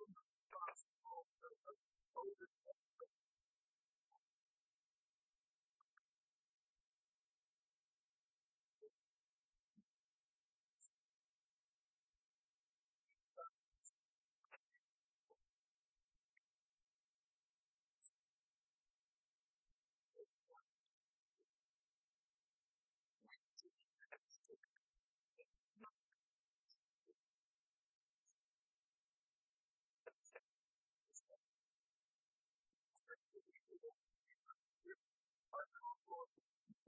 from the gospel of the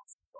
Washington.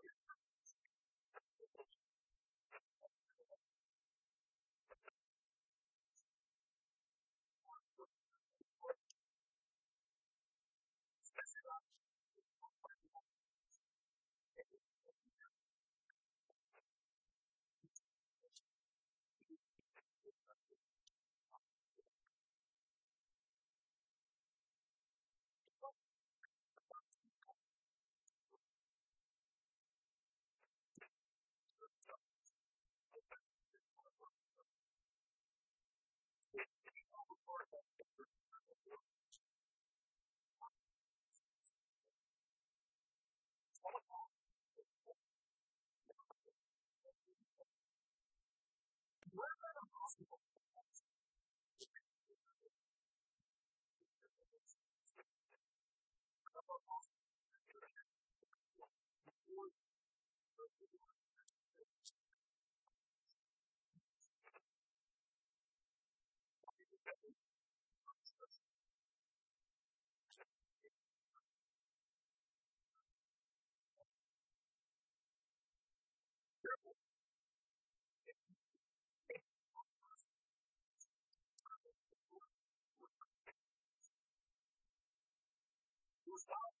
God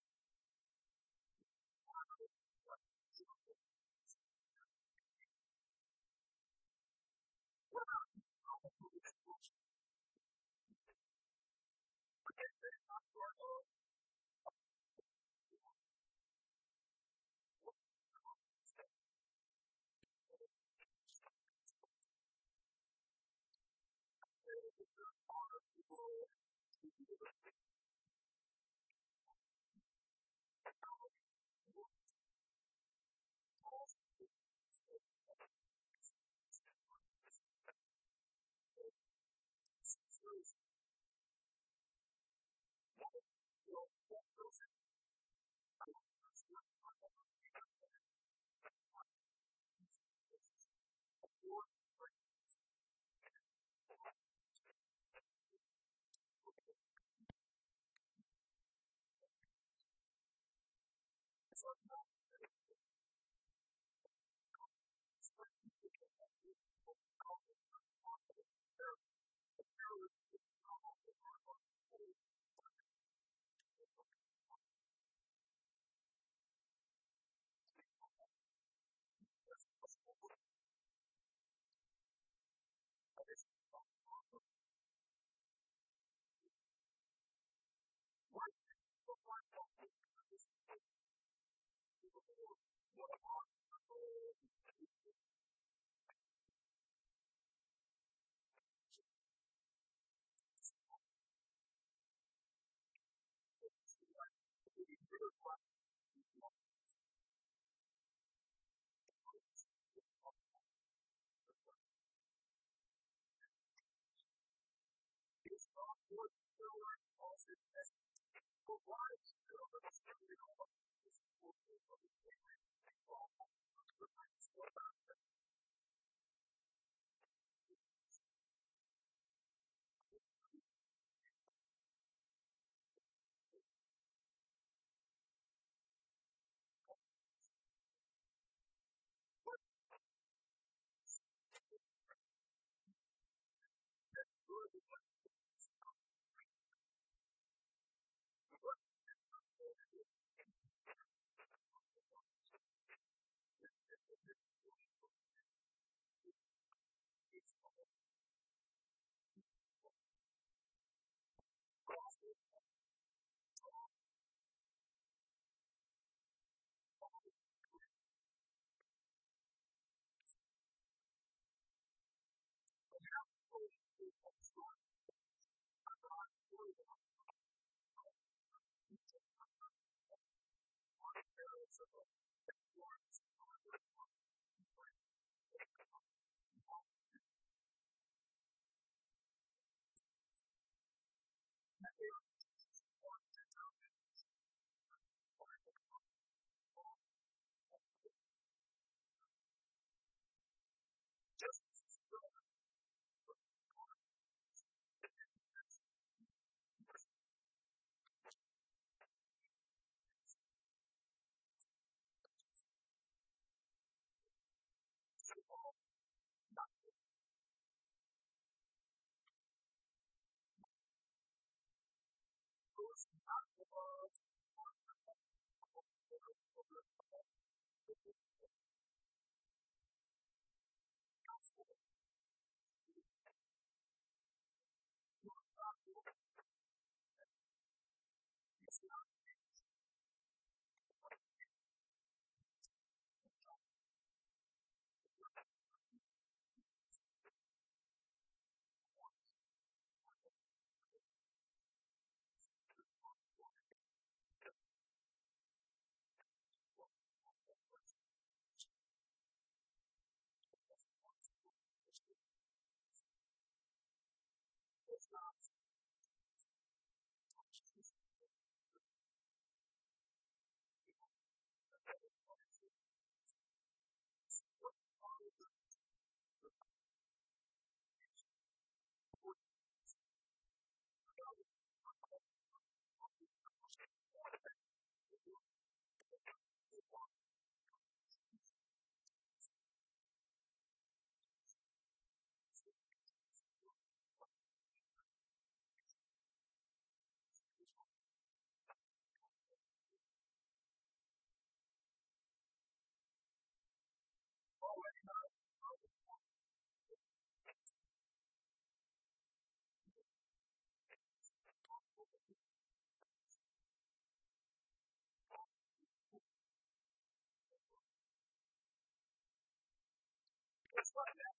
like that.